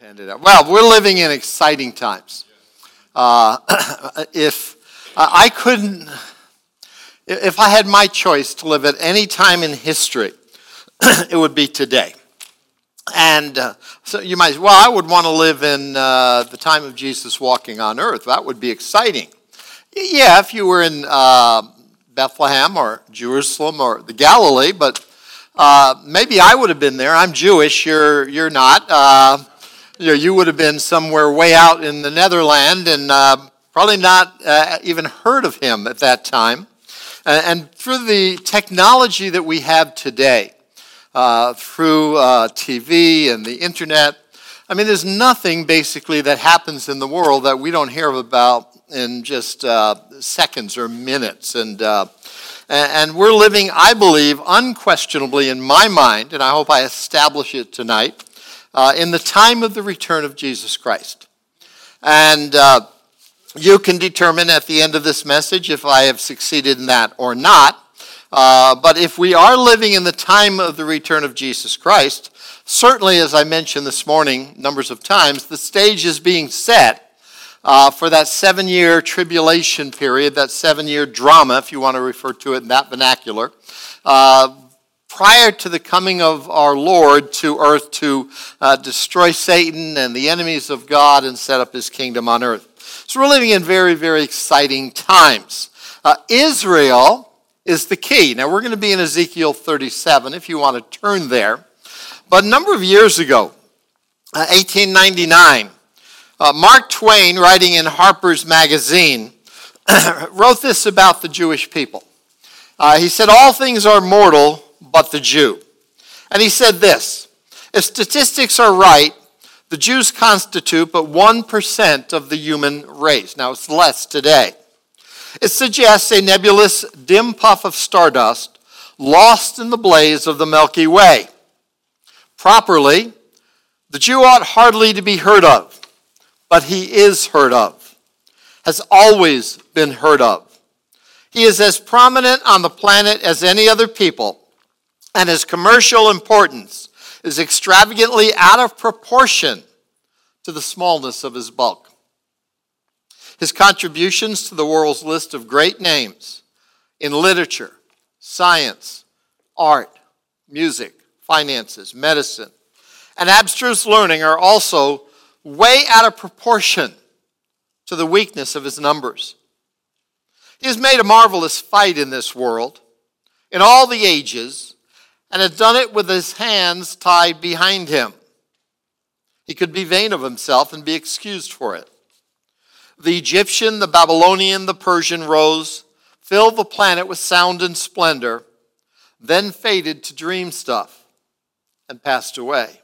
handed out. Well, we're living in exciting times. Uh, if uh, I couldn't, if I had my choice to live at any time in history, it would be today. And uh, so you might, well, I would want to live in uh, the time of Jesus walking on earth. That would be exciting. Yeah, if you were in uh, Bethlehem or Jerusalem or the Galilee, but uh, maybe I would have been there. I'm Jewish. You're you're not. Uh, you, know, you would have been somewhere way out in the Netherlands and uh, probably not uh, even heard of him at that time. And through the technology that we have today, uh, through uh, TV and the internet, I mean, there's nothing basically that happens in the world that we don't hear about in just seconds or minutes. And and we're living, I believe, unquestionably in my mind, and I hope I establish it tonight, uh, in the time of the return of Jesus Christ. And uh, you can determine at the end of this message if I have succeeded in that or not. Uh, but if we are living in the time of the return of Jesus Christ, certainly, as I mentioned this morning, numbers of times, the stage is being set uh, for that seven year tribulation period, that seven year drama, if you want to refer to it in that vernacular, uh, prior to the coming of our Lord to earth to uh, destroy Satan and the enemies of God and set up his kingdom on earth. So we're living in very, very exciting times. Uh, Israel is the key. Now we're going to be in Ezekiel 37 if you want to turn there. But a number of years ago, 1899, uh, uh, Mark Twain, writing in Harper's Magazine, wrote this about the Jewish people. Uh, he said, All things are mortal but the Jew. And he said this If statistics are right, the Jews constitute but 1% of the human race. Now, it's less today. It suggests a nebulous, dim puff of stardust lost in the blaze of the Milky Way. Properly, the Jew ought hardly to be heard of but he is heard of, has always been heard of. He is as prominent on the planet as any other people, and his commercial importance is extravagantly out of proportion to the smallness of his bulk. His contributions to the world's list of great names in literature, science, art, music, finances, medicine, and abstruse learning are also way out of proportion to the weakness of his numbers. He has made a marvelous fight in this world, in all the ages, and had done it with his hands tied behind him. He could be vain of himself and be excused for it. The Egyptian, the Babylonian, the Persian rose, filled the planet with sound and splendor, then faded to dream stuff and passed away.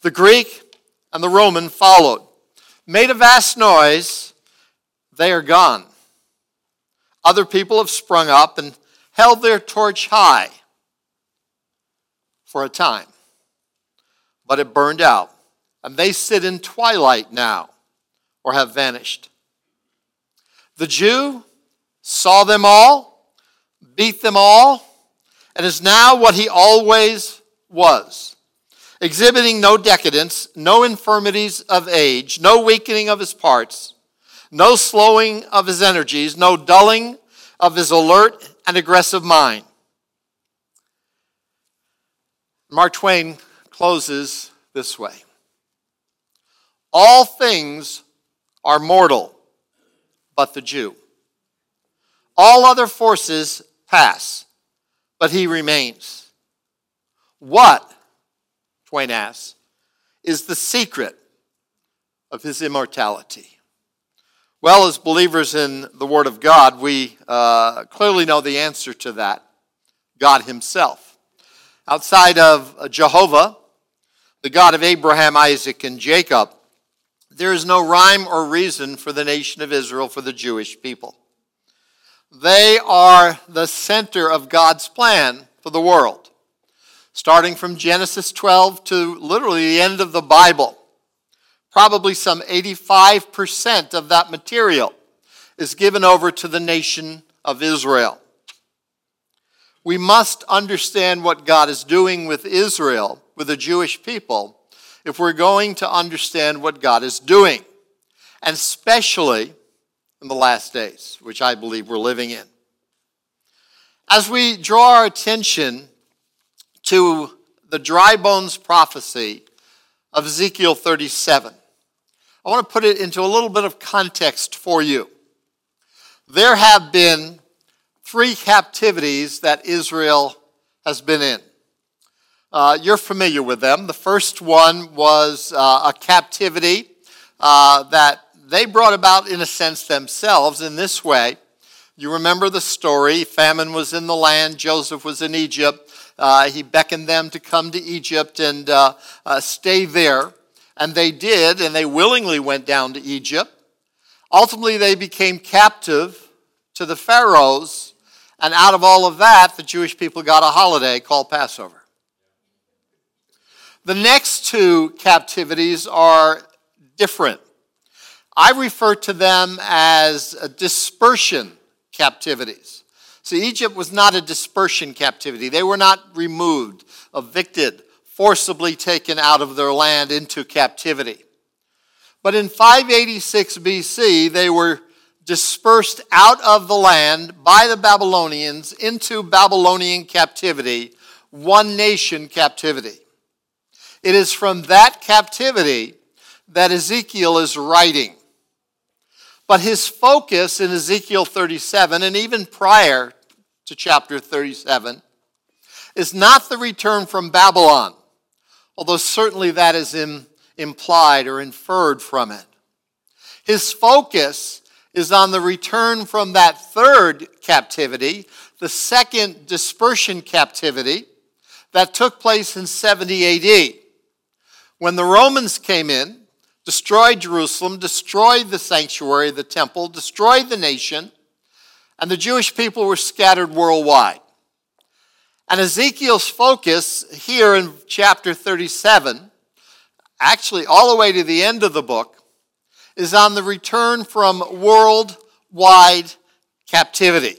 The Greek, and the Roman followed. Made a vast noise, they are gone. Other people have sprung up and held their torch high for a time, but it burned out, and they sit in twilight now or have vanished. The Jew saw them all, beat them all, and is now what he always was exhibiting no decadence, no infirmities of age, no weakening of his parts, no slowing of his energies, no dulling of his alert and aggressive mind. Mark Twain closes this way All things are mortal, but the Jew. All other forces pass, but he remains. What Twain asks, is the secret of his immortality? Well, as believers in the Word of God, we uh, clearly know the answer to that God Himself. Outside of uh, Jehovah, the God of Abraham, Isaac, and Jacob, there is no rhyme or reason for the nation of Israel, for the Jewish people. They are the center of God's plan for the world starting from Genesis 12 to literally the end of the Bible. Probably some 85% of that material is given over to the nation of Israel. We must understand what God is doing with Israel, with the Jewish people, if we're going to understand what God is doing, and especially in the last days, which I believe we're living in. As we draw our attention to the dry bones prophecy of Ezekiel 37, I want to put it into a little bit of context for you. There have been three captivities that Israel has been in. Uh, you're familiar with them. The first one was uh, a captivity uh, that they brought about, in a sense, themselves in this way. You remember the story. Famine was in the land, Joseph was in Egypt. Uh, he beckoned them to come to Egypt and uh, uh, stay there. And they did, and they willingly went down to Egypt. Ultimately, they became captive to the Pharaohs. And out of all of that, the Jewish people got a holiday called Passover. The next two captivities are different. I refer to them as dispersion captivities. See, Egypt was not a dispersion captivity. They were not removed, evicted, forcibly taken out of their land into captivity. But in 586 BC, they were dispersed out of the land by the Babylonians into Babylonian captivity, one nation captivity. It is from that captivity that Ezekiel is writing. But his focus in Ezekiel 37 and even prior to chapter 37 is not the return from Babylon, although certainly that is in, implied or inferred from it. His focus is on the return from that third captivity, the second dispersion captivity that took place in 70 AD. When the Romans came in destroyed Jerusalem, destroyed the sanctuary, the temple, destroyed the nation, and the Jewish people were scattered worldwide. And Ezekiel's focus here in chapter 37, actually all the way to the end of the book, is on the return from worldwide captivity.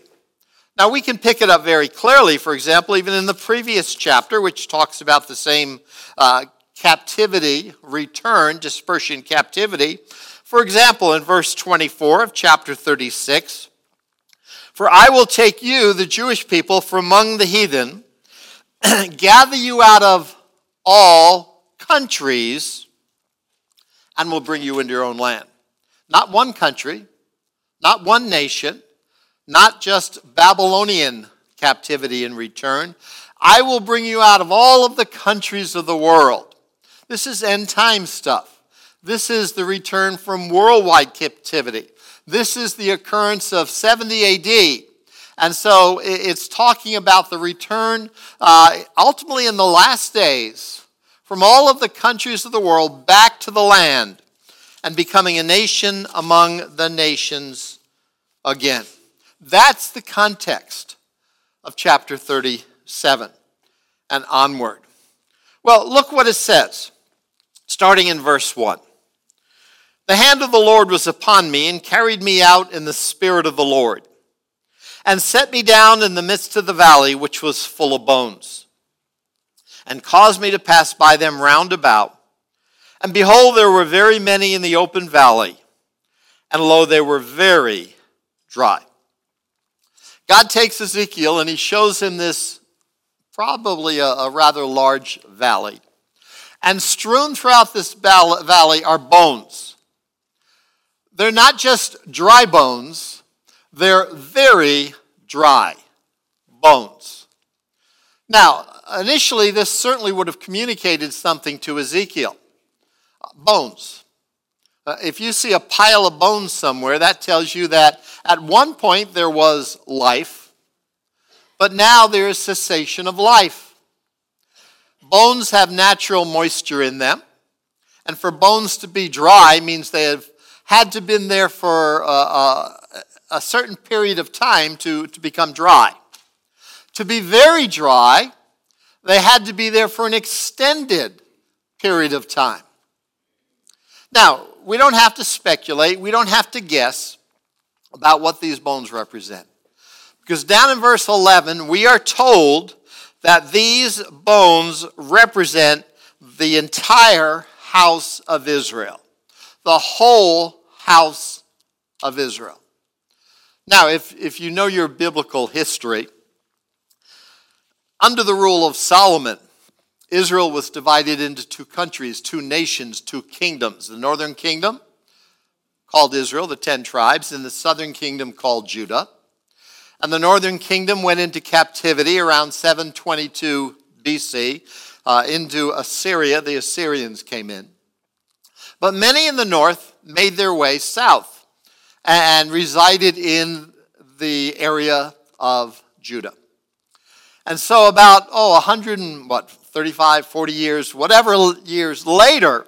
Now, we can pick it up very clearly, for example, even in the previous chapter, which talks about the same uh, captivity, return, dispersion, captivity. For example, in verse 24 of chapter 36, for I will take you, the Jewish people, from among the heathen, gather you out of all countries, and will bring you into your own land. Not one country, not one nation, not just Babylonian captivity in return. I will bring you out of all of the countries of the world. This is end time stuff. This is the return from worldwide captivity. This is the occurrence of 70 AD. And so it's talking about the return, uh, ultimately in the last days, from all of the countries of the world back to the land and becoming a nation among the nations again. That's the context of chapter 37 and onward. Well, look what it says starting in verse 1. The hand of the Lord was upon me and carried me out in the spirit of the Lord, and set me down in the midst of the valley, which was full of bones, and caused me to pass by them round about. And behold, there were very many in the open valley, and lo, they were very dry. God takes Ezekiel and he shows him this probably a, a rather large valley. And strewn throughout this valley are bones. They're not just dry bones, they're very dry bones. Now, initially, this certainly would have communicated something to Ezekiel bones. Uh, if you see a pile of bones somewhere, that tells you that at one point there was life, but now there is cessation of life. Bones have natural moisture in them. And for bones to be dry means they have had to been there for a, a, a certain period of time to, to become dry. To be very dry, they had to be there for an extended period of time. Now, we don't have to speculate, we don't have to guess about what these bones represent. Because down in verse 11, we are told that these bones represent the entire house of Israel. The whole house of Israel. Now, if, if you know your biblical history, under the rule of Solomon, Israel was divided into two countries, two nations, two kingdoms. The northern kingdom, called Israel, the ten tribes, and the southern kingdom called Judah. And the northern kingdom went into captivity around 722 BC uh, into Assyria. The Assyrians came in. But many in the north made their way south and resided in the area of Judah. And so about, oh, 100 and what, 35, 40 years, whatever years later,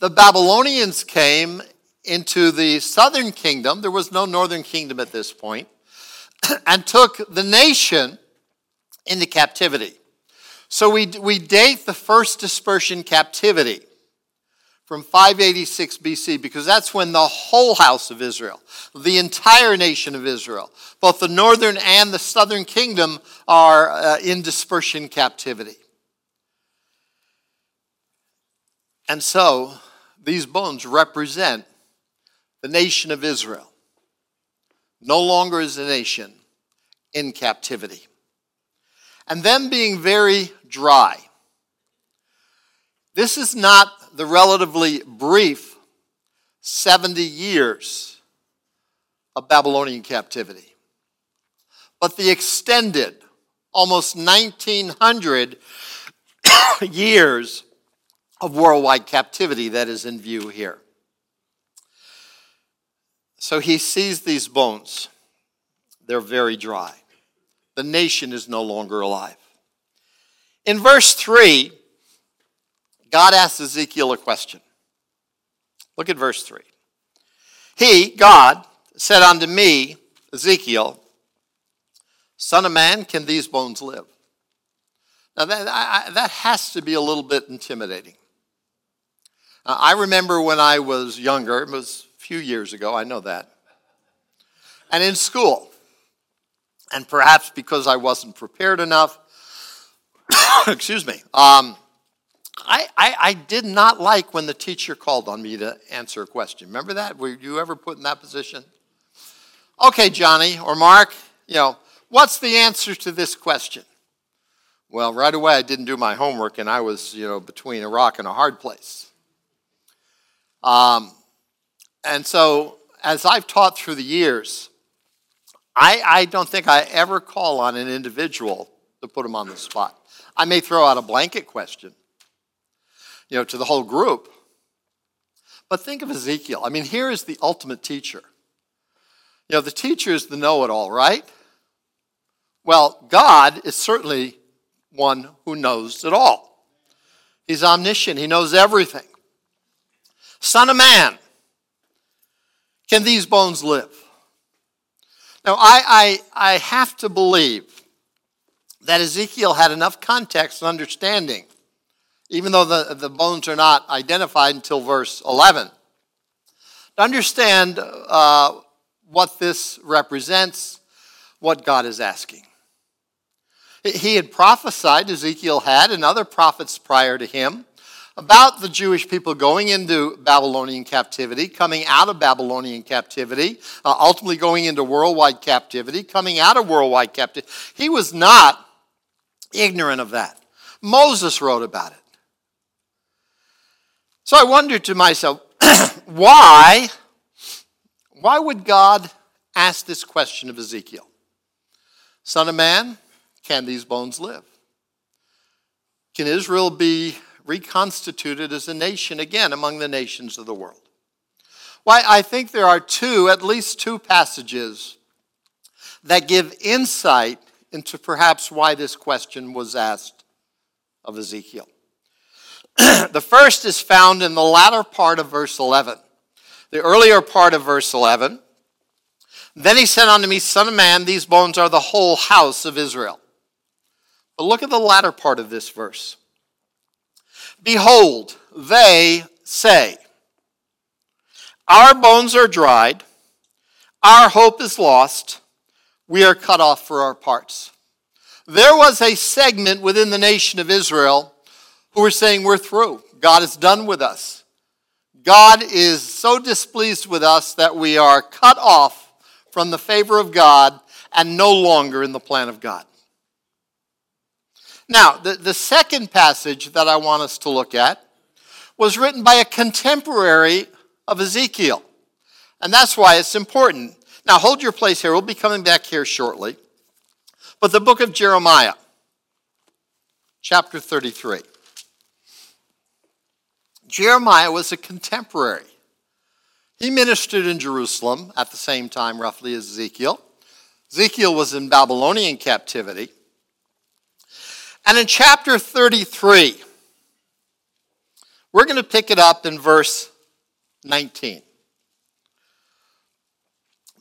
the Babylonians came into the southern kingdom. There was no northern kingdom at this point, and took the nation into captivity. So we, we date the first dispersion captivity from 586 BC because that's when the whole house of Israel, the entire nation of Israel, both the northern and the southern kingdom are uh, in dispersion captivity. And so these bones represent the nation of Israel. No longer is a nation in captivity. And them being very dry. This is not the relatively brief 70 years of Babylonian captivity, but the extended, almost 1900 years of worldwide captivity that is in view here. So he sees these bones. They're very dry. The nation is no longer alive. In verse 3, God asks Ezekiel a question. Look at verse 3. He, God, said unto me, Ezekiel, Son of man, can these bones live? Now, that, I, that has to be a little bit intimidating. Uh, I remember when I was younger, it was a few years ago, I know that, and in school. And perhaps because I wasn't prepared enough, excuse me, um, I, I, I, did not like when the teacher called on me to answer a question. Remember that? Were you ever put in that position? Okay, Johnny or Mark, you know, what's the answer to this question? Well, right away I didn't do my homework and I was, you know, between a rock and a hard place. Um, and so, as I've taught through the years, I, I don't think I ever call on an individual to put them on the spot. I may throw out a blanket question you know, to the whole group. But think of Ezekiel. I mean, here is the ultimate teacher. You know, the teacher is the know it all, right? Well, God is certainly one who knows it all. He's omniscient, He knows everything. Son of man, can these bones live? Now, I, I, I have to believe that Ezekiel had enough context and understanding even though the, the bones are not identified until verse 11. To understand uh, what this represents, what God is asking. He had prophesied, Ezekiel had, and other prophets prior to him, about the Jewish people going into Babylonian captivity, coming out of Babylonian captivity, uh, ultimately going into worldwide captivity, coming out of worldwide captivity. He was not ignorant of that. Moses wrote about it. So I wondered to myself, why, why would God ask this question of Ezekiel? Son of man, can these bones live? Can Israel be reconstituted as a nation again among the nations of the world? Why, I think there are two, at least two passages that give insight into perhaps why this question was asked of Ezekiel. the first is found in the latter part of verse 11. The earlier part of verse 11. Then he said unto me, Son of man, these bones are the whole house of Israel. But look at the latter part of this verse. Behold, they say, Our bones are dried, our hope is lost, we are cut off for our parts. There was a segment within the nation of Israel who were saying, We're through. God is done with us. God is so displeased with us that we are cut off from the favor of God and no longer in the plan of God. Now, the, the second passage that I want us to look at was written by a contemporary of Ezekiel. And that's why it's important. Now, hold your place here. We'll be coming back here shortly. But the book of Jeremiah, chapter 33. Jeremiah was a contemporary. He ministered in Jerusalem at the same time, roughly, as Ezekiel. Ezekiel was in Babylonian captivity. And in chapter 33, we're going to pick it up in verse 19.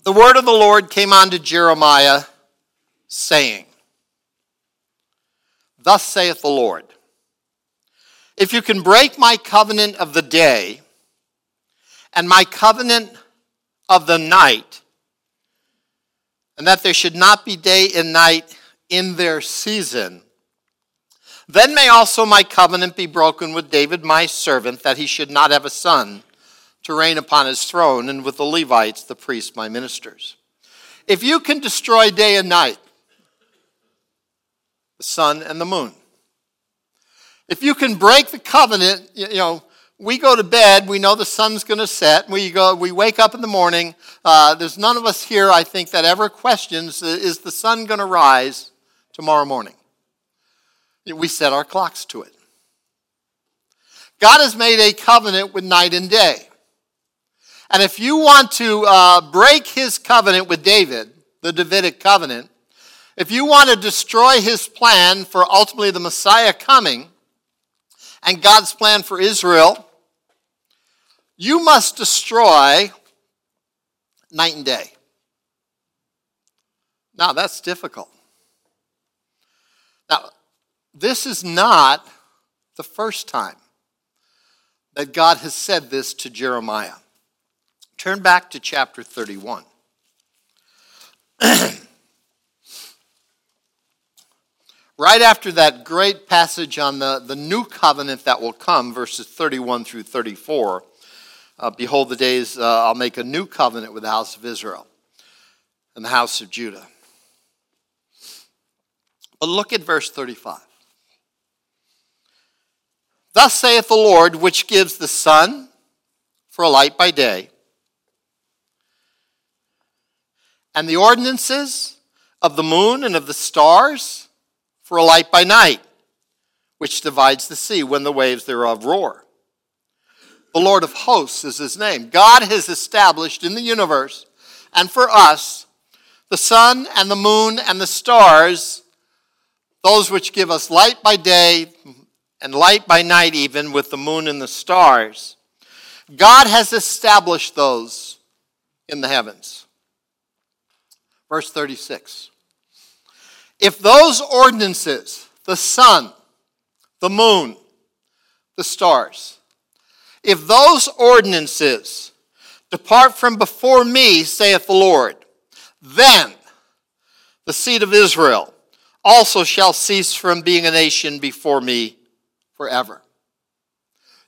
The word of the Lord came unto Jeremiah, saying, Thus saith the Lord, if you can break my covenant of the day and my covenant of the night, and that there should not be day and night in their season, then may also my covenant be broken with David my servant, that he should not have a son to reign upon his throne, and with the Levites, the priests, my ministers. If you can destroy day and night, the sun and the moon, if you can break the covenant, you know, we go to bed, we know the sun's going to set, we, go, we wake up in the morning. Uh, there's none of us here, I think, that ever questions is the sun going to rise tomorrow morning? We set our clocks to it. God has made a covenant with night and day. And if you want to uh, break his covenant with David, the Davidic covenant, if you want to destroy his plan for ultimately the Messiah coming and God's plan for Israel, you must destroy night and day. Now, that's difficult. Now, this is not the first time that God has said this to Jeremiah. Turn back to chapter 31. right after that great passage on the, the new covenant that will come, verses 31 through 34, uh, behold, the days uh, I'll make a new covenant with the house of Israel and the house of Judah. But look at verse 35. Thus saith the Lord, which gives the sun for a light by day, and the ordinances of the moon and of the stars for a light by night, which divides the sea when the waves thereof roar. The Lord of hosts is his name. God has established in the universe and for us the sun and the moon and the stars, those which give us light by day and light by night, even with the moon and the stars. God has established those in the heavens. Verse 36. If those ordinances, the sun, the moon, the stars, if those ordinances depart from before me, saith the Lord, then the seed of Israel also shall cease from being a nation before me forever.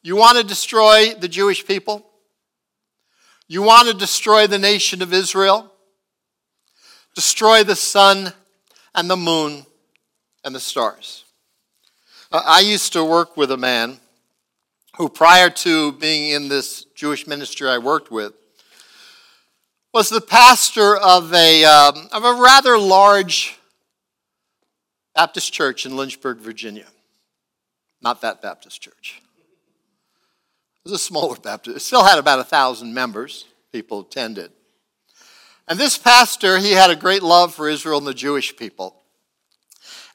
You want to destroy the Jewish people? You want to destroy the nation of Israel? Destroy the sun and the moon and the stars. Uh, I used to work with a man who, prior to being in this Jewish ministry I worked with, was the pastor of a, um, of a rather large Baptist church in Lynchburg, Virginia. Not that Baptist church. It was a smaller Baptist. It still had about a thousand members, people attended. And this pastor, he had a great love for Israel and the Jewish people.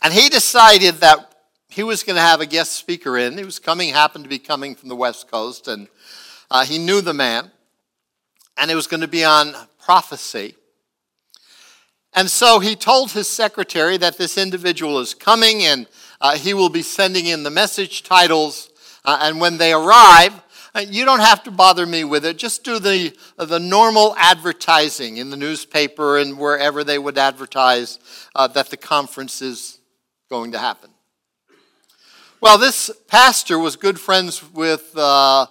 And he decided that he was going to have a guest speaker in. He was coming, happened to be coming from the West Coast, and uh, he knew the man. And it was going to be on prophecy. And so he told his secretary that this individual is coming and uh, he will be sending in the message titles. Uh, and when they arrive, you don't have to bother me with it. Just do the, the normal advertising in the newspaper and wherever they would advertise uh, that the conference is going to happen. Well, this pastor was good friends with uh,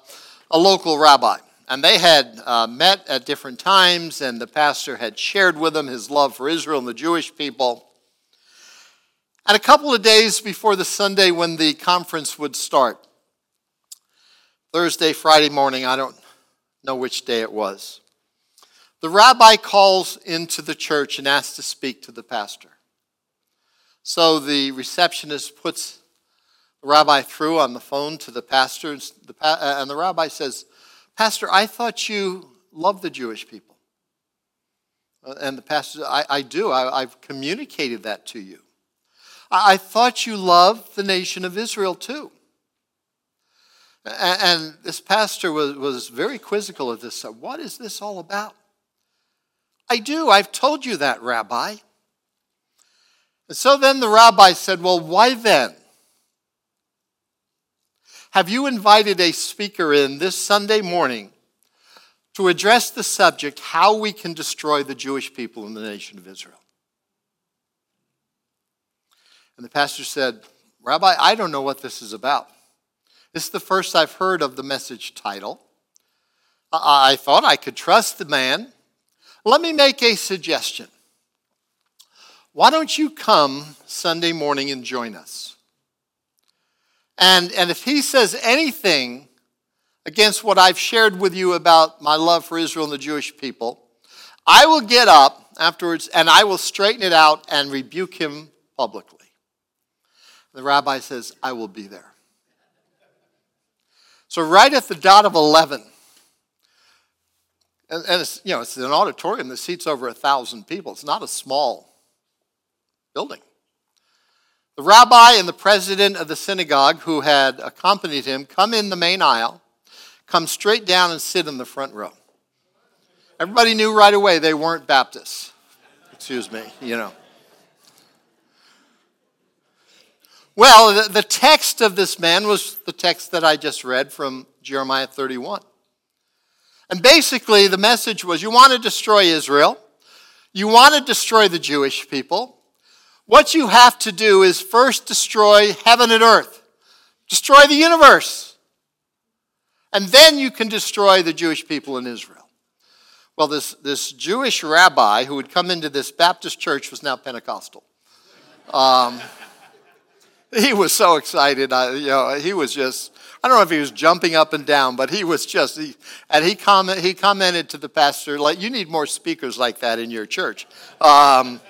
a local rabbi, and they had uh, met at different times, and the pastor had shared with them his love for Israel and the Jewish people. And a couple of days before the Sunday when the conference would start, Thursday, Friday morning, I don't know which day it was, the rabbi calls into the church and asks to speak to the pastor. So the receptionist puts the rabbi through on the phone to the pastor, and the rabbi says, Pastor, I thought you loved the Jewish people. Uh, and the pastor, I, I do. I, have communicated that to you. I, I, thought you loved the nation of Israel too. And, this pastor was, was very quizzical of this. What is this all about? I do. I've told you that, Rabbi. And so then the rabbi said, Well, why then? Have you invited a speaker in this Sunday morning to address the subject how we can destroy the Jewish people in the nation of Israel? And the pastor said, Rabbi, I don't know what this is about. This is the first I've heard of the message title. I thought I could trust the man. Let me make a suggestion. Why don't you come Sunday morning and join us? And, and if he says anything against what I've shared with you about my love for Israel and the Jewish people, I will get up afterwards and I will straighten it out and rebuke him publicly. The rabbi says, I will be there. So, right at the dot of 11, and, and it's, you know, it's an auditorium that seats over a thousand people. It's not a small building. The rabbi and the president of the synagogue who had accompanied him come in the main aisle, come straight down and sit in the front row. Everybody knew right away they weren't Baptists. Excuse me, you know. Well, the, text of this man was the text that I just read from Jeremiah 31. And basically, the message was you want to destroy Israel, you want to destroy the Jewish people, what you have to do is first destroy heaven and earth, destroy the universe, and then you can destroy the Jewish people in Israel. Well, this, this Jewish rabbi who had come into this Baptist church was now Pentecostal. Um, he was so excited. I, you know, he was just, I don't know if he was jumping up and down, but he was just, he, and he, comment, he commented to the pastor, like, you need more speakers like that in your church. Um,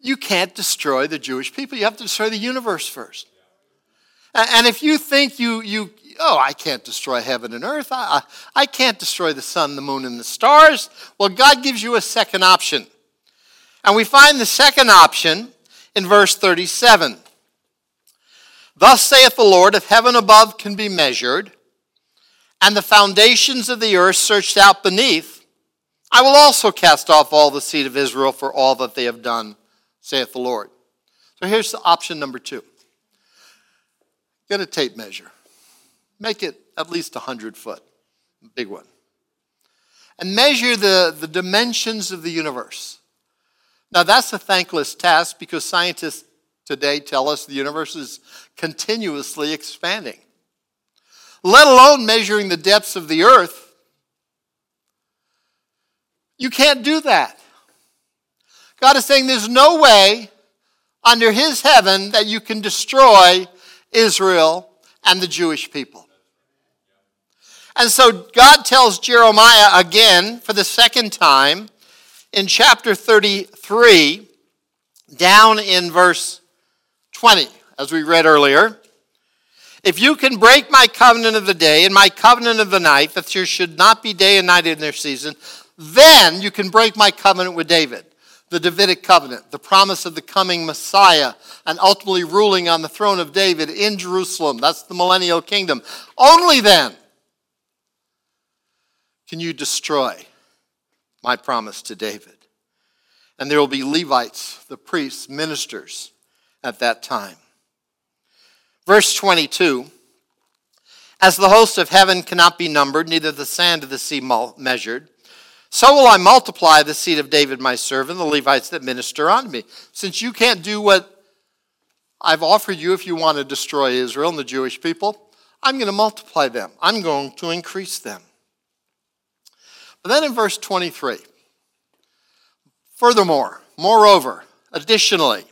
you can't destroy the Jewish people. You have to destroy the universe first. And if you think you, you oh, I can't destroy heaven and earth, I, I can't destroy the sun, the moon, and the stars, well, God gives you a second option. And we find the second option in verse 37. Thus saith the Lord, if heaven above can be measured, and the foundations of the earth searched out beneath, I will also cast off all the seed of Israel for all that they have done saith the Lord. So here's the option number two get a tape measure, make it at least 100 foot, big one, and measure the, the dimensions of the universe. Now, that's a thankless task because scientists today tell us the universe is continuously expanding, let alone measuring the depths of the earth. You can't do that. God is saying there's no way under his heaven that you can destroy Israel and the Jewish people. And so God tells Jeremiah again for the second time in chapter 33, down in verse 20, as we read earlier. If you can break my covenant of the day and my covenant of the night, that there should not be day and night in their season, then you can break my covenant with David the Davidic covenant, the promise of the coming Messiah, and ultimately ruling on the throne of David in Jerusalem. That's the millennial kingdom. Only then can you destroy my promise to David. And there will be Levites, the priests, ministers at that time. Verse 22 As the host of heaven cannot be numbered, neither the sand of the sea measured, so will I multiply the seed of David my servant, the Levites that minister unto me. Since you can't do what I've offered you if you want to destroy Israel and the Jewish people, I'm going to multiply them, I'm going to increase them. But then in verse 23, furthermore, moreover, additionally,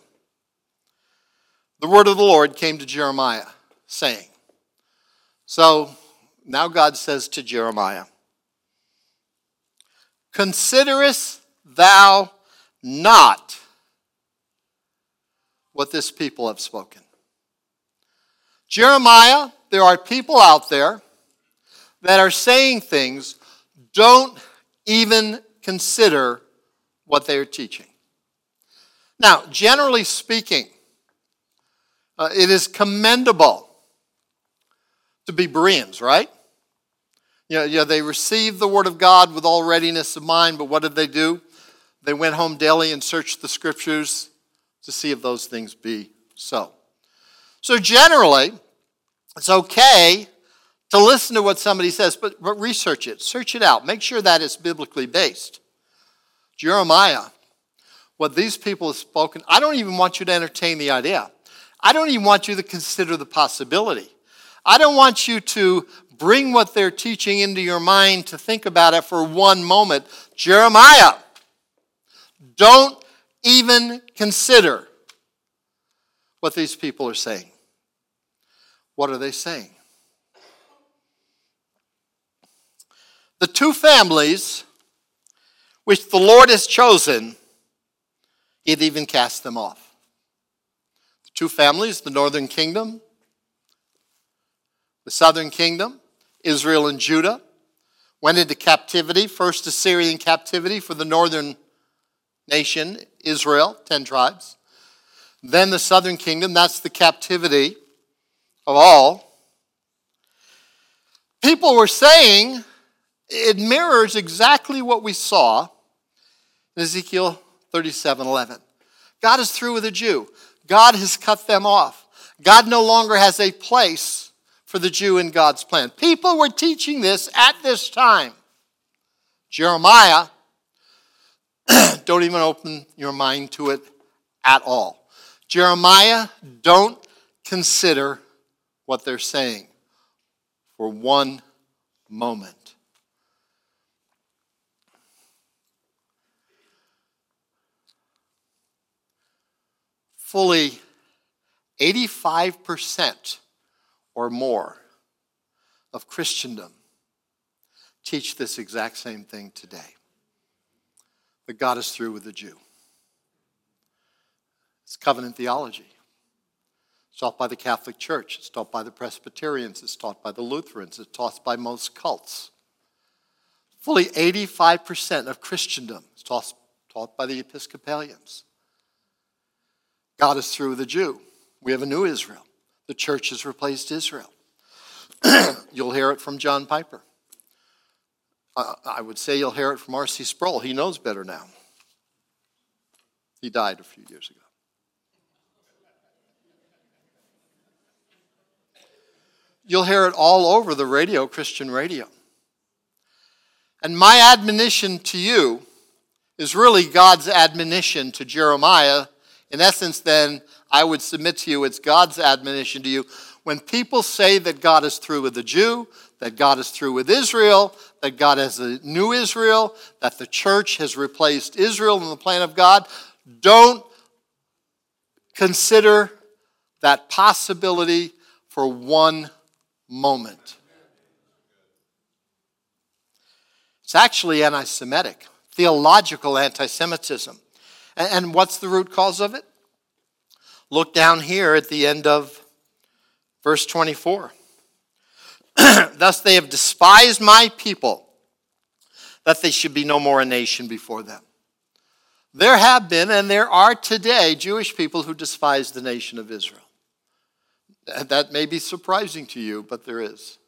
the word of the Lord came to Jeremiah, saying, So now God says to Jeremiah, Considerest thou not what this people have spoken? Jeremiah, there are people out there that are saying things, don't even consider what they are teaching. Now, generally speaking, uh, it is commendable to be Bereans, right? You know, know, they received the Word of God with all readiness of mind, but what did they do? They went home daily and searched the Scriptures to see if those things be so. So, generally, it's okay to listen to what somebody says, but, but research it, search it out, make sure that it's biblically based. Jeremiah, what these people have spoken, I don't even want you to entertain the idea. I don't even want you to consider the possibility. I don't want you to bring what they're teaching into your mind to think about it for one moment. Jeremiah, don't even consider what these people are saying. What are they saying? The two families which the Lord has chosen, He'd even cast them off. Two families, the northern kingdom, the southern kingdom, Israel and Judah, went into captivity, first Assyrian captivity for the northern nation, Israel, 10 tribes. Then the southern kingdom, that's the captivity of all. People were saying it mirrors exactly what we saw in Ezekiel 37 11. God is through with a Jew. God has cut them off. God no longer has a place for the Jew in God's plan. People were teaching this at this time. Jeremiah, don't even open your mind to it at all. Jeremiah, don't consider what they're saying for one moment. Fully 85% or more of Christendom teach this exact same thing today that God is through with the Jew. It's covenant theology. It's taught by the Catholic Church, it's taught by the Presbyterians, it's taught by the Lutherans, it's taught by most cults. Fully 85% of Christendom is taught, taught by the Episcopalians. God is through the Jew. We have a new Israel. The church has replaced Israel. you'll hear it from John Piper. I would say you'll hear it from R.C. Sproul. He knows better now. He died a few years ago. You'll hear it all over the radio, Christian radio. And my admonition to you is really God's admonition to Jeremiah. In essence, then, I would submit to you it's God's admonition to you. When people say that God is through with the Jew, that God is through with Israel, that God has a new Israel, that the church has replaced Israel in the plan of God, don't consider that possibility for one moment. It's actually anti Semitic, theological anti Semitism. And what's the root cause of it? Look down here at the end of verse 24. Thus they have despised my people, that they should be no more a nation before them. There have been, and there are today, Jewish people who despise the nation of Israel. That may be surprising to you, but there is.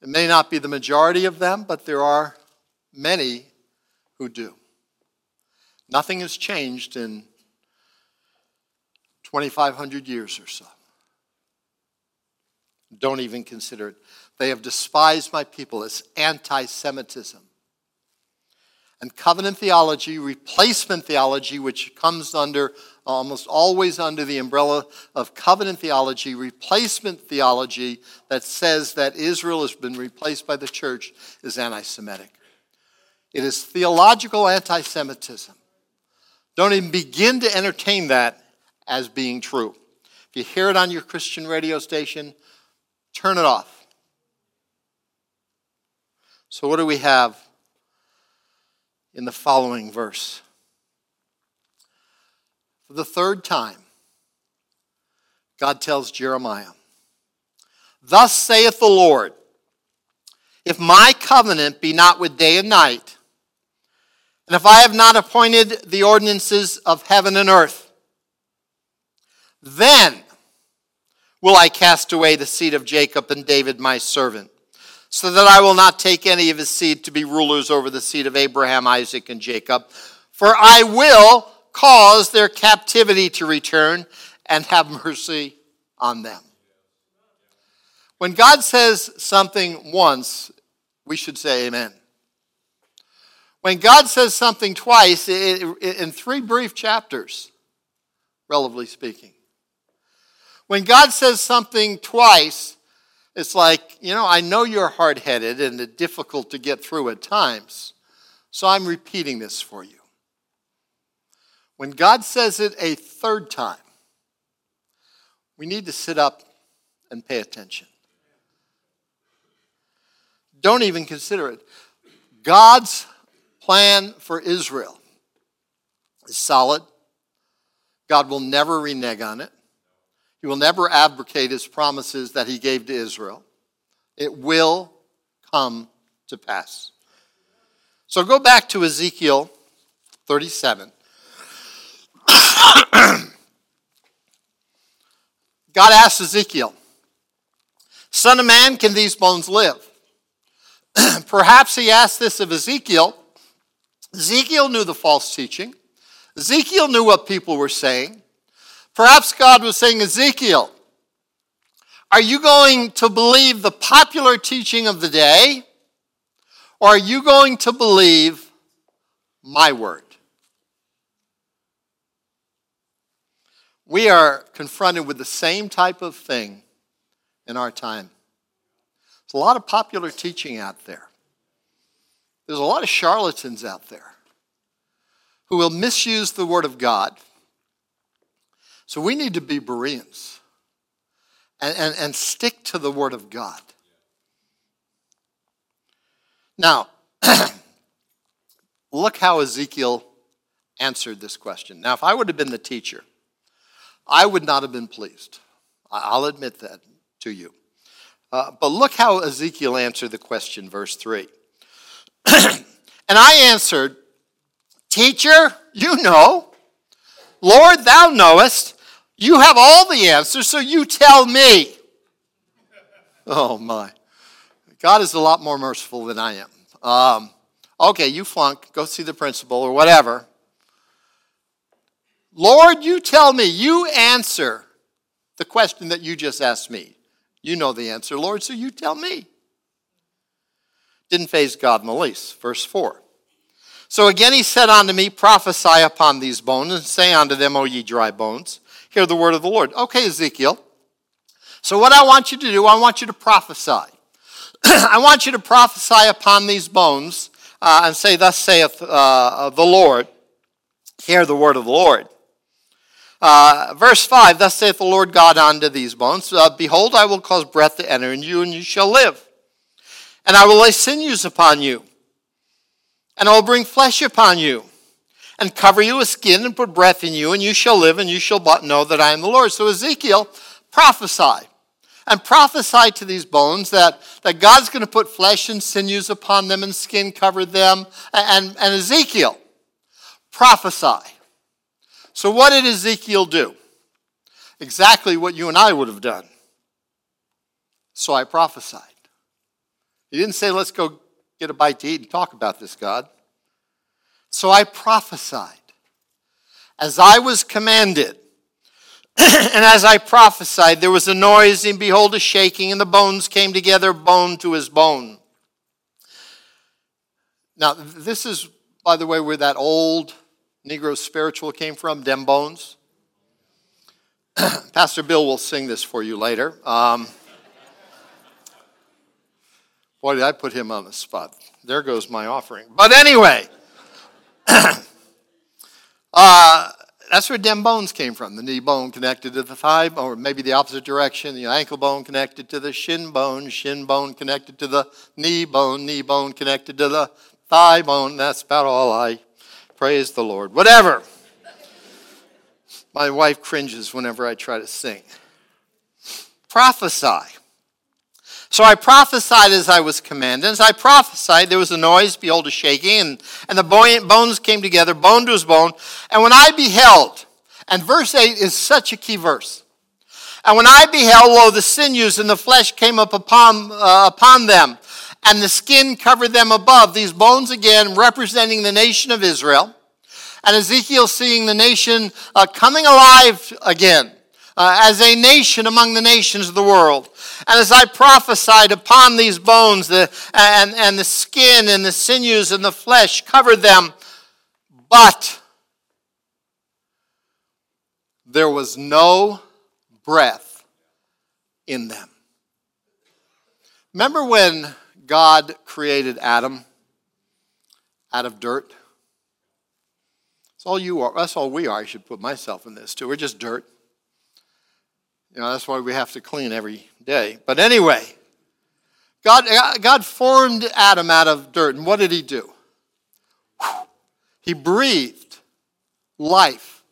It may not be the majority of them, but there are many who do. Nothing has changed in 2,500 years or so. Don't even consider it. They have despised my people. It's anti Semitism. And covenant theology, replacement theology, which comes under almost always under the umbrella of covenant theology, replacement theology that says that Israel has been replaced by the church, is anti Semitic. It is theological anti Semitism. Don't even begin to entertain that as being true. If you hear it on your Christian radio station, turn it off. So, what do we have in the following verse? For the third time, God tells Jeremiah, Thus saith the Lord, if my covenant be not with day and night, and if I have not appointed the ordinances of heaven and earth, then will I cast away the seed of Jacob and David my servant, so that I will not take any of his seed to be rulers over the seed of Abraham, Isaac, and Jacob. For I will cause their captivity to return and have mercy on them. When God says something once, we should say amen. When God says something twice, in three brief chapters, relatively speaking, when God says something twice, it's like, you know, I know you're hard headed and difficult to get through at times, so I'm repeating this for you. When God says it a third time, we need to sit up and pay attention. Don't even consider it. God's plan for Israel is solid. God will never renege on it. He will never abrogate his promises that he gave to Israel. It will come to pass. So go back to Ezekiel 37. God asked Ezekiel, Son of man, can these bones live? Perhaps he asked this of Ezekiel. Ezekiel knew the false teaching. Ezekiel knew what people were saying. Perhaps God was saying, Ezekiel, are you going to believe the popular teaching of the day? Or are you going to believe my word? we are confronted with the same type of thing in our time. There's a lot of popular teaching out there. There's a lot of charlatans out there who will misuse the Word of God. So we need to be Bereans and, and, and stick to the Word of God. Now, look how Ezekiel answered this question. Now, if I would have been the teacher, I would not have been pleased. I'll admit that to you. Uh, but look how Ezekiel answered the question, verse 3. and I answered, Teacher, you know. Lord, thou knowest. You have all the answers, so you tell me. Oh, my. God is a lot more merciful than I am. Um, okay, you flunk. Go see the principal or whatever. Lord, you tell me, you answer the question that you just asked me. You know the answer, Lord, so you tell me. Didn't faze God in the least. Verse 4. So again he said unto me, Prophesy upon these bones, and say unto them, O ye dry bones, hear the word of the Lord. Okay, Ezekiel. So what I want you to do, I want you to prophesy. I want you to prophesy upon these bones uh, and say, Thus saith uh, the Lord, hear the word of the Lord. Uh, verse 5 Thus saith the Lord God unto these bones uh, Behold, I will cause breath to enter in you, and you shall live. And I will lay sinews upon you, and I will bring flesh upon you, and cover you with skin, and put breath in you, and you shall live, and you shall but know that I am the Lord. So Ezekiel prophesy. And prophesy to these bones that, that God's going to put flesh and sinews upon them and skin cover them. And, and Ezekiel prophesy so, what did Ezekiel do? Exactly what you and I would have done. So I prophesied. He didn't say, let's go get a bite to eat and talk about this, God. So I prophesied as I was commanded. and as I prophesied, there was a noise, and behold, a shaking, and the bones came together, bone to his bone. Now, this is by the way, where that old Negro spiritual came from? Dem bones. Pastor Bill will sing this for you later. Um, boy, did I put him on the spot. There goes my offering. But anyway, uh, that's where dem bones came from. The knee bone connected to the thigh, or maybe the opposite direction. The ankle bone connected to the shin bone, shin bone connected to the knee bone, knee bone connected to the thigh bone. That's about all I praise the Lord. Whatever. My wife cringes whenever I try to sing. Prophesy. So I prophesied as I was commanded. As I prophesied, there was a noise, behold, a shaking, and, and the bones came together, bone to his bone. And when I beheld, and verse 8 is such a key verse. And when I beheld, lo, the sinews and the flesh came up upon, uh, upon them, and the skin covered them above. These bones again representing the nation of Israel. And Ezekiel seeing the nation uh, coming alive again uh, as a nation among the nations of the world. And as I prophesied upon these bones, the, and, and the skin and the sinews and the flesh covered them, but there was no breath in them. Remember when God created Adam out of dirt? That's all you are. That's all we are. I should put myself in this too. We're just dirt. You know, that's why we have to clean every day. But anyway, God, God formed Adam out of dirt, and what did he do? He breathed life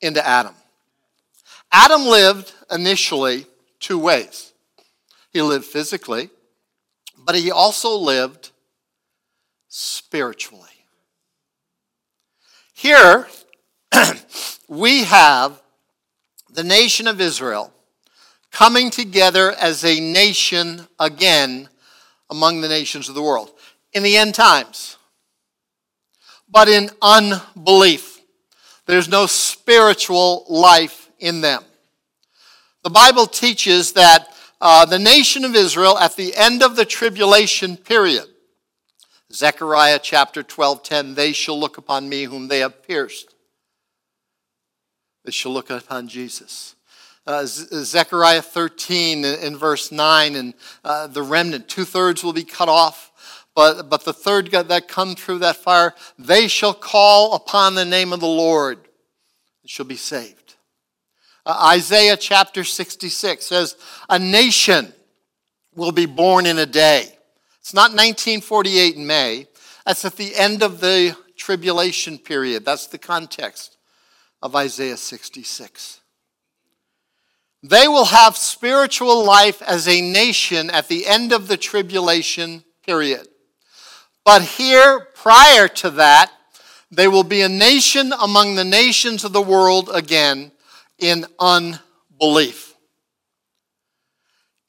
into Adam. Adam lived initially two ways. He lived physically, but he also lived spiritually. Here, we have the nation of Israel coming together as a nation again among the nations of the world in the end times, but in unbelief. There's no spiritual life in them. The Bible teaches that uh, the nation of Israel at the end of the tribulation period, Zechariah chapter 12, 10, they shall look upon me whom they have pierced that shall look upon Jesus. Uh, Zechariah 13 in verse 9, and uh, the remnant, two thirds will be cut off, but, but the third that come through that fire, they shall call upon the name of the Lord and shall be saved. Uh, Isaiah chapter 66 says, A nation will be born in a day. It's not 1948 in May, that's at the end of the tribulation period. That's the context of Isaiah 66. They will have spiritual life as a nation at the end of the tribulation period. But here, prior to that, they will be a nation among the nations of the world again in unbelief.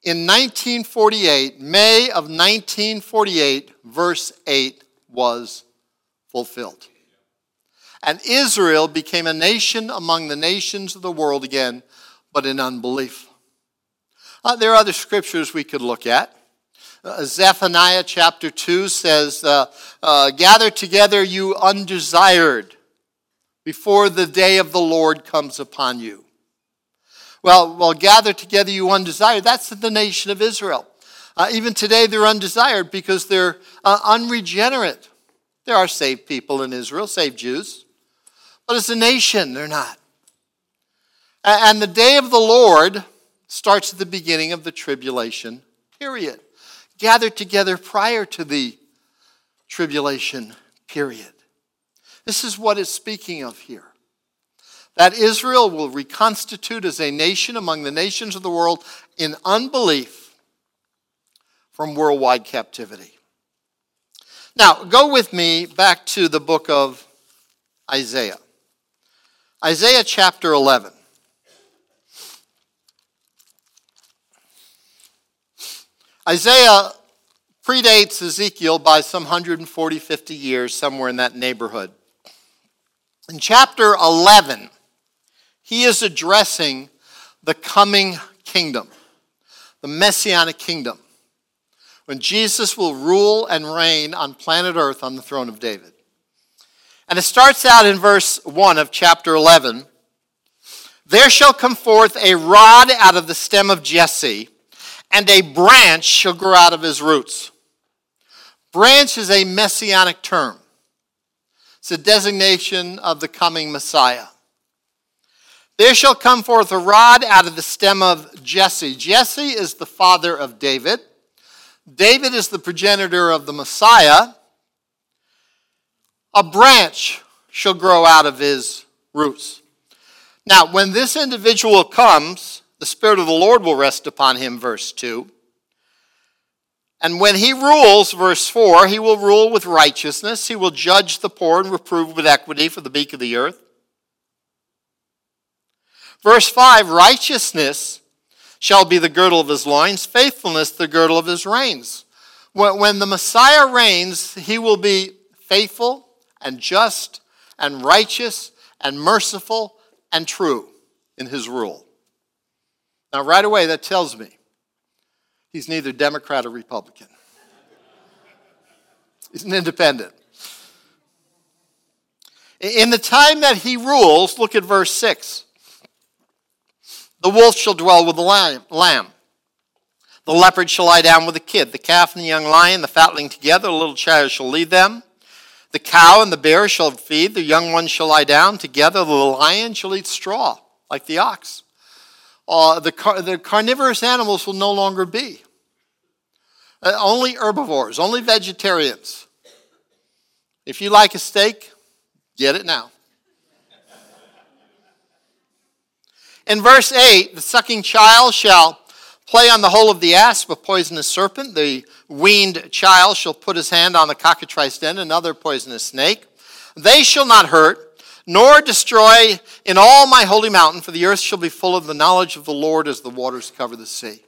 In 1948, May of 1948, verse 8 was fulfilled. And Israel became a nation among the nations of the world again, but in unbelief. Uh, there are other scriptures we could look at. Uh, Zephaniah chapter 2 says, uh, uh, Gather together, you undesired, before the day of the Lord comes upon you. Well, well, gather together, you undesired. That's the nation of Israel. Uh, even today, they're undesired because they're uh, unregenerate. There are saved people in Israel, saved Jews. But as a nation, they're not. And the day of the Lord starts at the beginning of the tribulation period. Gathered together prior to the tribulation period. This is what it's speaking of here. That Israel will reconstitute as a nation among the nations of the world in unbelief from worldwide captivity. Now, go with me back to the book of Isaiah. Isaiah chapter 11. Isaiah predates Ezekiel by some 140, 50 years, somewhere in that neighborhood. In chapter 11, he is addressing the coming kingdom, the messianic kingdom, when Jesus will rule and reign on planet Earth on the throne of David. And it starts out in verse 1 of chapter 11. There shall come forth a rod out of the stem of Jesse, and a branch shall grow out of his roots. Branch is a messianic term, it's a designation of the coming Messiah. There shall come forth a rod out of the stem of Jesse. Jesse is the father of David. David is the progenitor of the Messiah. A branch shall grow out of his roots. Now, when this individual comes, the Spirit of the Lord will rest upon him, verse 2. And when he rules, verse 4, he will rule with righteousness. He will judge the poor and reprove with equity for the meek of the earth. Verse 5 Righteousness shall be the girdle of his loins, faithfulness the girdle of his reins. When the Messiah reigns, he will be faithful and just and righteous and merciful and true in his rule. Now, right away, that tells me he's neither Democrat or Republican, he's an independent. In the time that he rules, look at verse 6. The wolf shall dwell with the lamb. The leopard shall lie down with the kid. The calf and the young lion, the fatling together, the little child shall lead them. The cow and the bear shall feed. The young ones shall lie down together. The lion shall eat straw, like the ox. Uh, the, car- the carnivorous animals will no longer be. Uh, only herbivores, only vegetarians. If you like a steak, get it now. In verse 8, the sucking child shall play on the hole of the asp, a poisonous serpent. The weaned child shall put his hand on the cockatrice den, another poisonous snake. They shall not hurt, nor destroy in all my holy mountain, for the earth shall be full of the knowledge of the Lord as the waters cover the sea.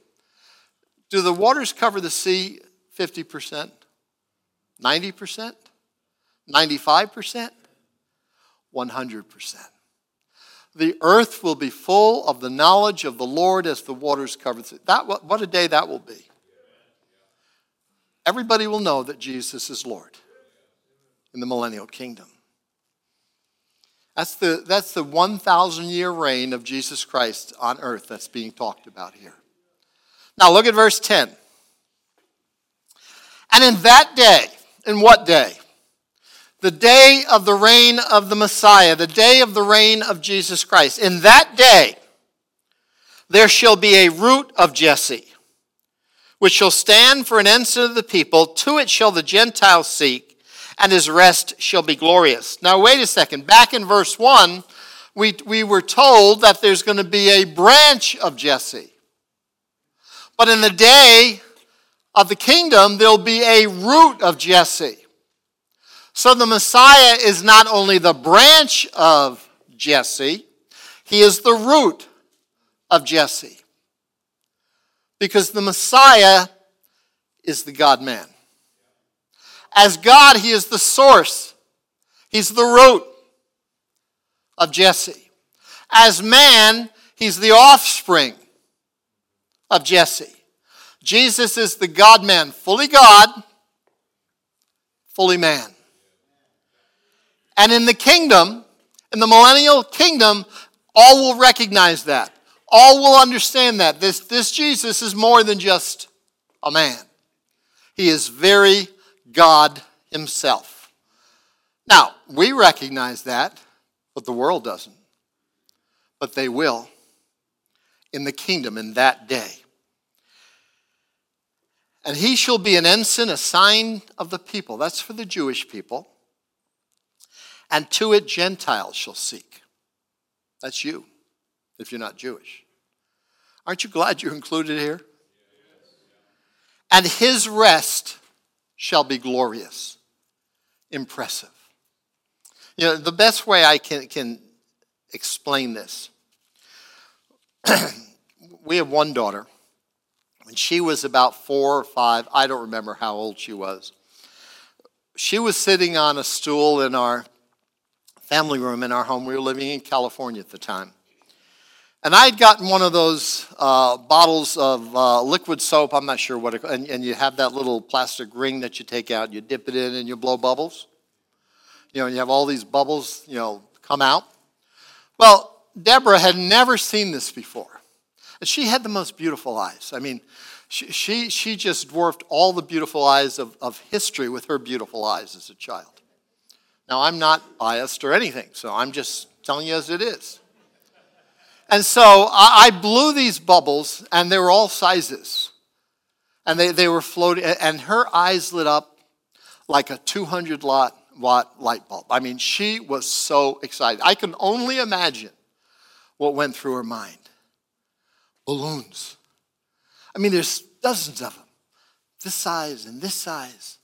Do the waters cover the sea 50%? 90%? 95%? 100% the earth will be full of the knowledge of the Lord as the waters cover it. That, what a day that will be. Everybody will know that Jesus is Lord in the millennial kingdom. That's the, that's the 1,000 year reign of Jesus Christ on earth that's being talked about here. Now look at verse 10. And in that day, in what day? The day of the reign of the Messiah, the day of the reign of Jesus Christ. In that day, there shall be a root of Jesse, which shall stand for an ensign of the people. To it shall the Gentiles seek, and his rest shall be glorious. Now, wait a second. Back in verse 1, we, we were told that there's going to be a branch of Jesse. But in the day of the kingdom, there'll be a root of Jesse. So the Messiah is not only the branch of Jesse, he is the root of Jesse. Because the Messiah is the God man. As God, he is the source, he's the root of Jesse. As man, he's the offspring of Jesse. Jesus is the God man, fully God, fully man. And in the kingdom, in the millennial kingdom, all will recognize that. All will understand that. This, this Jesus is more than just a man, he is very God himself. Now, we recognize that, but the world doesn't. But they will in the kingdom in that day. And he shall be an ensign, a sign of the people. That's for the Jewish people and to it Gentiles shall seek. That's you, if you're not Jewish. Aren't you glad you're included here? And his rest shall be glorious, impressive. You know, the best way I can, can explain this we have one daughter. When she was about four or five, I don't remember how old she was. She was sitting on a stool in our family room in our home. We were living in California at the time. And I had gotten one of those uh, bottles of uh, liquid soap. I'm not sure what it, and, and you have that little plastic ring that you take out, you dip it in, and you blow bubbles. You know, you have all these bubbles, you know, come out. Well, Deborah had never seen this before. And she had the most beautiful eyes. I mean, she, she, she just dwarfed all the beautiful eyes of, of history with her beautiful eyes as a child. Now, I'm not biased or anything, so I'm just telling you as it is. And so I, blew these bubbles, and they were all sizes. And they, they were floating, and her eyes lit up like a 200 watt, watt light bulb. I mean, she was so excited. I can only imagine what went through her mind. Balloons. I mean, there's dozens of them, this size and this size.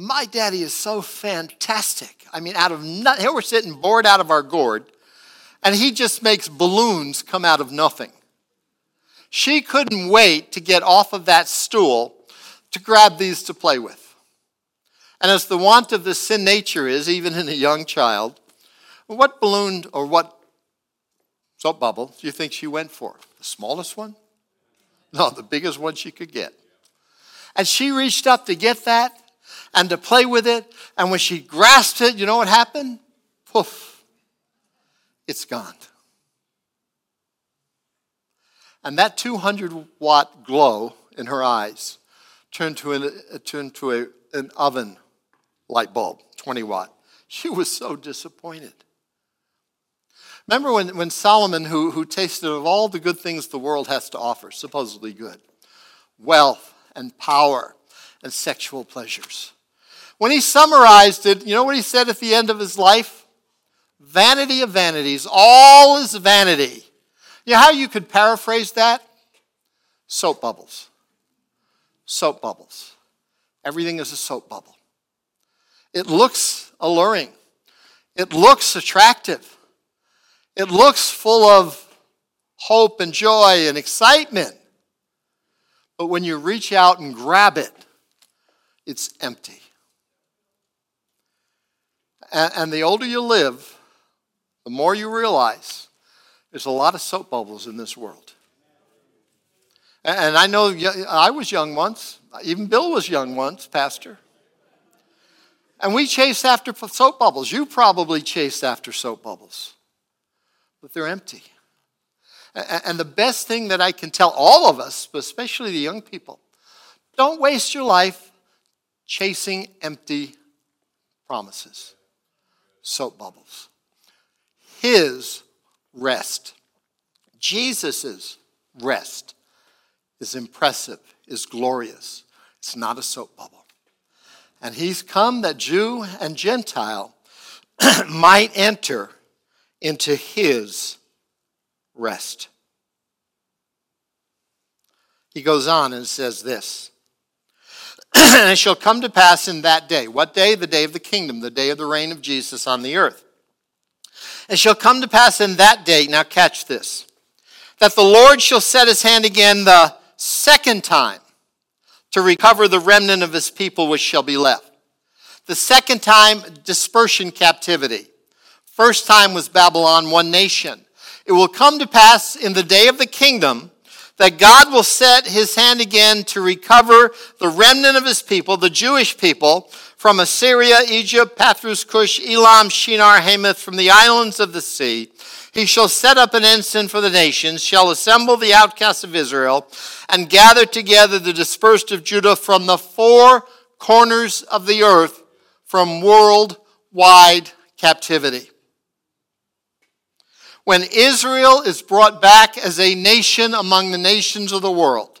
My daddy is so fantastic. I mean, out of nothing, here we're sitting bored out of our gourd, and he just makes balloons come out of nothing. She couldn't wait to get off of that stool to grab these to play with. And as the want of the sin nature is, even in a young child, what balloon or what soap bubble do you think she went for? The smallest one? No, the biggest one she could get. And she reached up to get that, and to play with it. And when she grasped it, you know what happened? Poof, it's gone. And that 200 watt glow in her eyes turned to an, turned to a, an oven light bulb, 20 watt. She was so disappointed. Remember when, when Solomon, who, who tasted of all the good things the world has to offer, supposedly good, wealth and power and sexual pleasures, when he summarized it, you know what he said at the end of his life? Vanity of vanities, all is vanity. You know how you could paraphrase that? Soap bubbles. Soap bubbles. Everything is a soap bubble. It looks alluring. It looks attractive. It looks full of hope and joy and excitement. But when you reach out and grab it, it's empty. And, and the older you live, the more you realize there's a lot of soap bubbles in this world. And I know I was young once. Even Bill was young once, Pastor. And we chased after soap bubbles. You probably chased after soap bubbles, but they're empty. And the best thing that I can tell all of us, but especially the young people, don't waste your life chasing empty promises soap bubbles. His rest, Jesus' rest, is impressive, is glorious. It's not a soap bubble. And he's come that Jew and Gentile might enter into his rest. He goes on and says this and it shall come to pass in that day. What day? The day of the kingdom, the day of the reign of Jesus on the earth. It shall come to pass in that day, now catch this, that the Lord shall set his hand again the second time to recover the remnant of his people which shall be left. The second time, dispersion captivity. First time was Babylon, one nation. It will come to pass in the day of the kingdom that God will set his hand again to recover the remnant of his people, the Jewish people, from Assyria, Egypt, Pathros, Cush, Elam, Shinar, Hamath, from the islands of the sea. He shall set up an ensign for the nations, shall assemble the outcasts of Israel, and gather together the dispersed of Judah from the four corners of the earth, from worldwide captivity when Israel is brought back as a nation among the nations of the world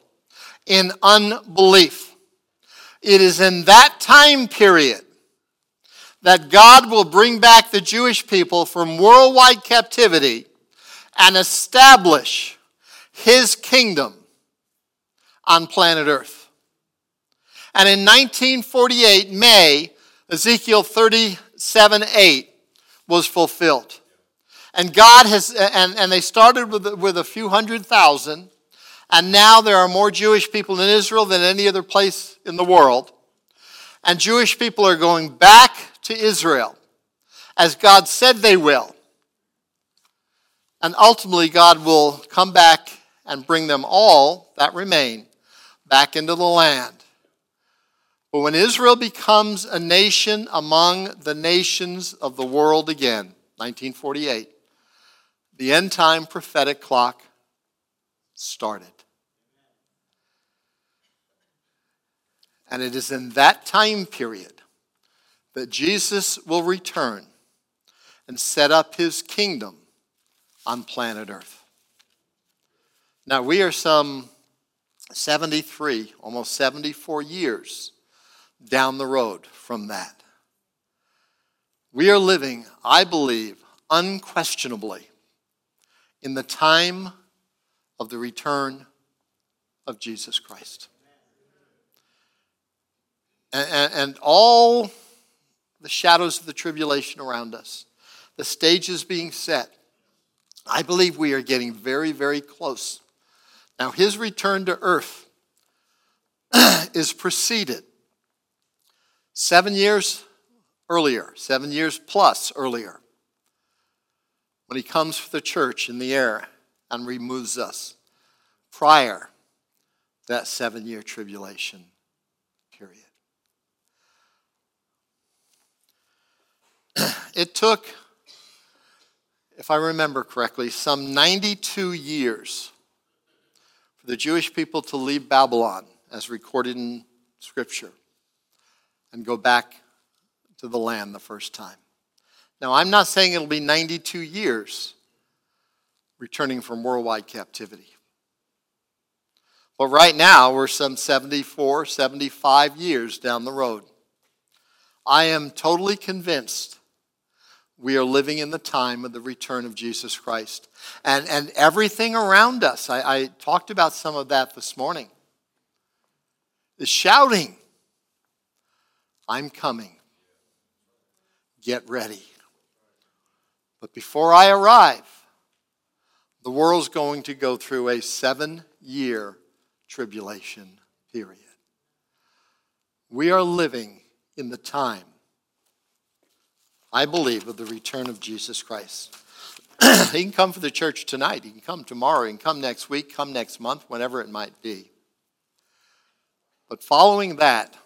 in unbelief. It is in that time period that God will bring back the Jewish people from worldwide captivity and establish his kingdom on planet Earth. And in 1948, May, Ezekiel 37 8 was fulfilled. And God has, and, and they started with, with a few hundred thousand, and now there are more Jewish people in Israel than any other place in the world. And Jewish people are going back to Israel as God said they will. And ultimately, God will come back and bring them all that remain back into the land. But when Israel becomes a nation among the nations of the world again, 1948, the end time prophetic clock started. And it is in that time period that Jesus will return and set up his kingdom on planet Earth. Now, we are some 73, almost 74 years down the road from that. We are living, I believe, unquestionably in the time of the return of Jesus Christ. And, and, all the shadows of the tribulation around us, the stages being set, I believe we are getting very, very close. Now, his return to earth is preceded seven years earlier, seven years plus earlier, when he comes for the church in the air and removes us prior that seven year tribulation period. it took, if I remember correctly, some 92 years for the Jewish people to leave Babylon, as recorded in Scripture, and go back to the land the first time. Now, I'm not saying it'll be 92 years returning from worldwide captivity. But right now, we're some 74, 75 years down the road. I am totally convinced we are living in the time of the return of Jesus Christ. And, and everything around us, I, I talked about some of that this morning, is shouting, I'm coming. Get ready. But before I arrive, the world's going to go through a seven year tribulation period. We are living in the time I believe, of the return of Jesus Christ. he can come for the church tonight. He can come tomorrow. He can come next week, come next month, whenever it might be. But following that,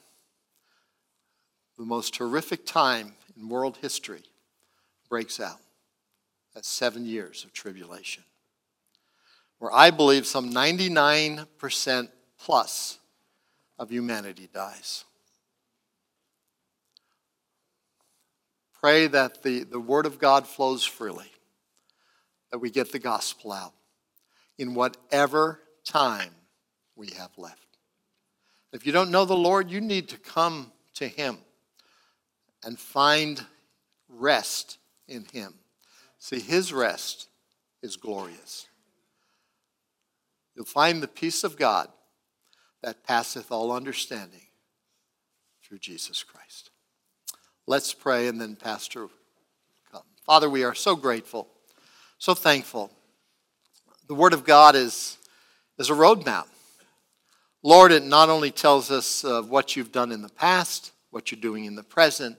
the most horrific time in world history breaks out. That's seven years of tribulation, where I believe some 99% plus of humanity dies. Pray that the, the Word of God flows freely, that we get the gospel out in whatever time we have left. If you don't know the Lord, you need to come to Him and find rest in Him. See, His rest is glorious. You'll find the peace of God that passeth all understanding through Jesus Christ. Let's pray and then Pastor come. Father, we are so grateful, so thankful. The Word of God is, is a roadmap. Lord, it not only tells us of what you've done in the past, what you're doing in the present,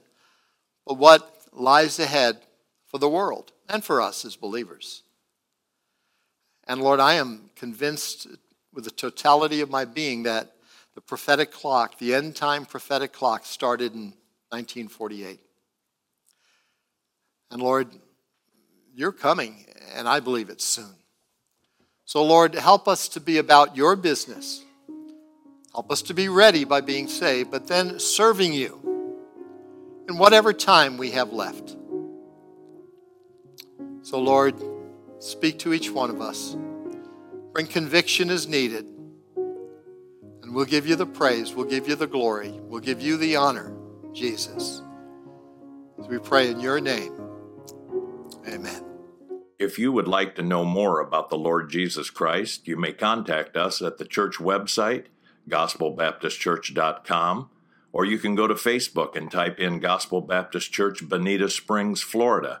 but what lies ahead for the world and for us as believers. And Lord, I am convinced with the totality of my being that the prophetic clock, the end time prophetic clock, started in 1948. And Lord, you're coming, and I believe it's soon. So, Lord, help us to be about your business. Help us to be ready by being saved, but then serving you in whatever time we have left. So, Lord, speak to each one of us. Bring conviction as needed. And we'll give you the praise, we'll give you the glory, we'll give you the honor. Jesus. As we pray in your name, amen. If you would like to know more about the Lord Jesus Christ, you may contact us at the church website, gospelbaptistchurch.com, or you can go to Facebook and type in Gospel Baptist Church, Bonita Springs, Florida.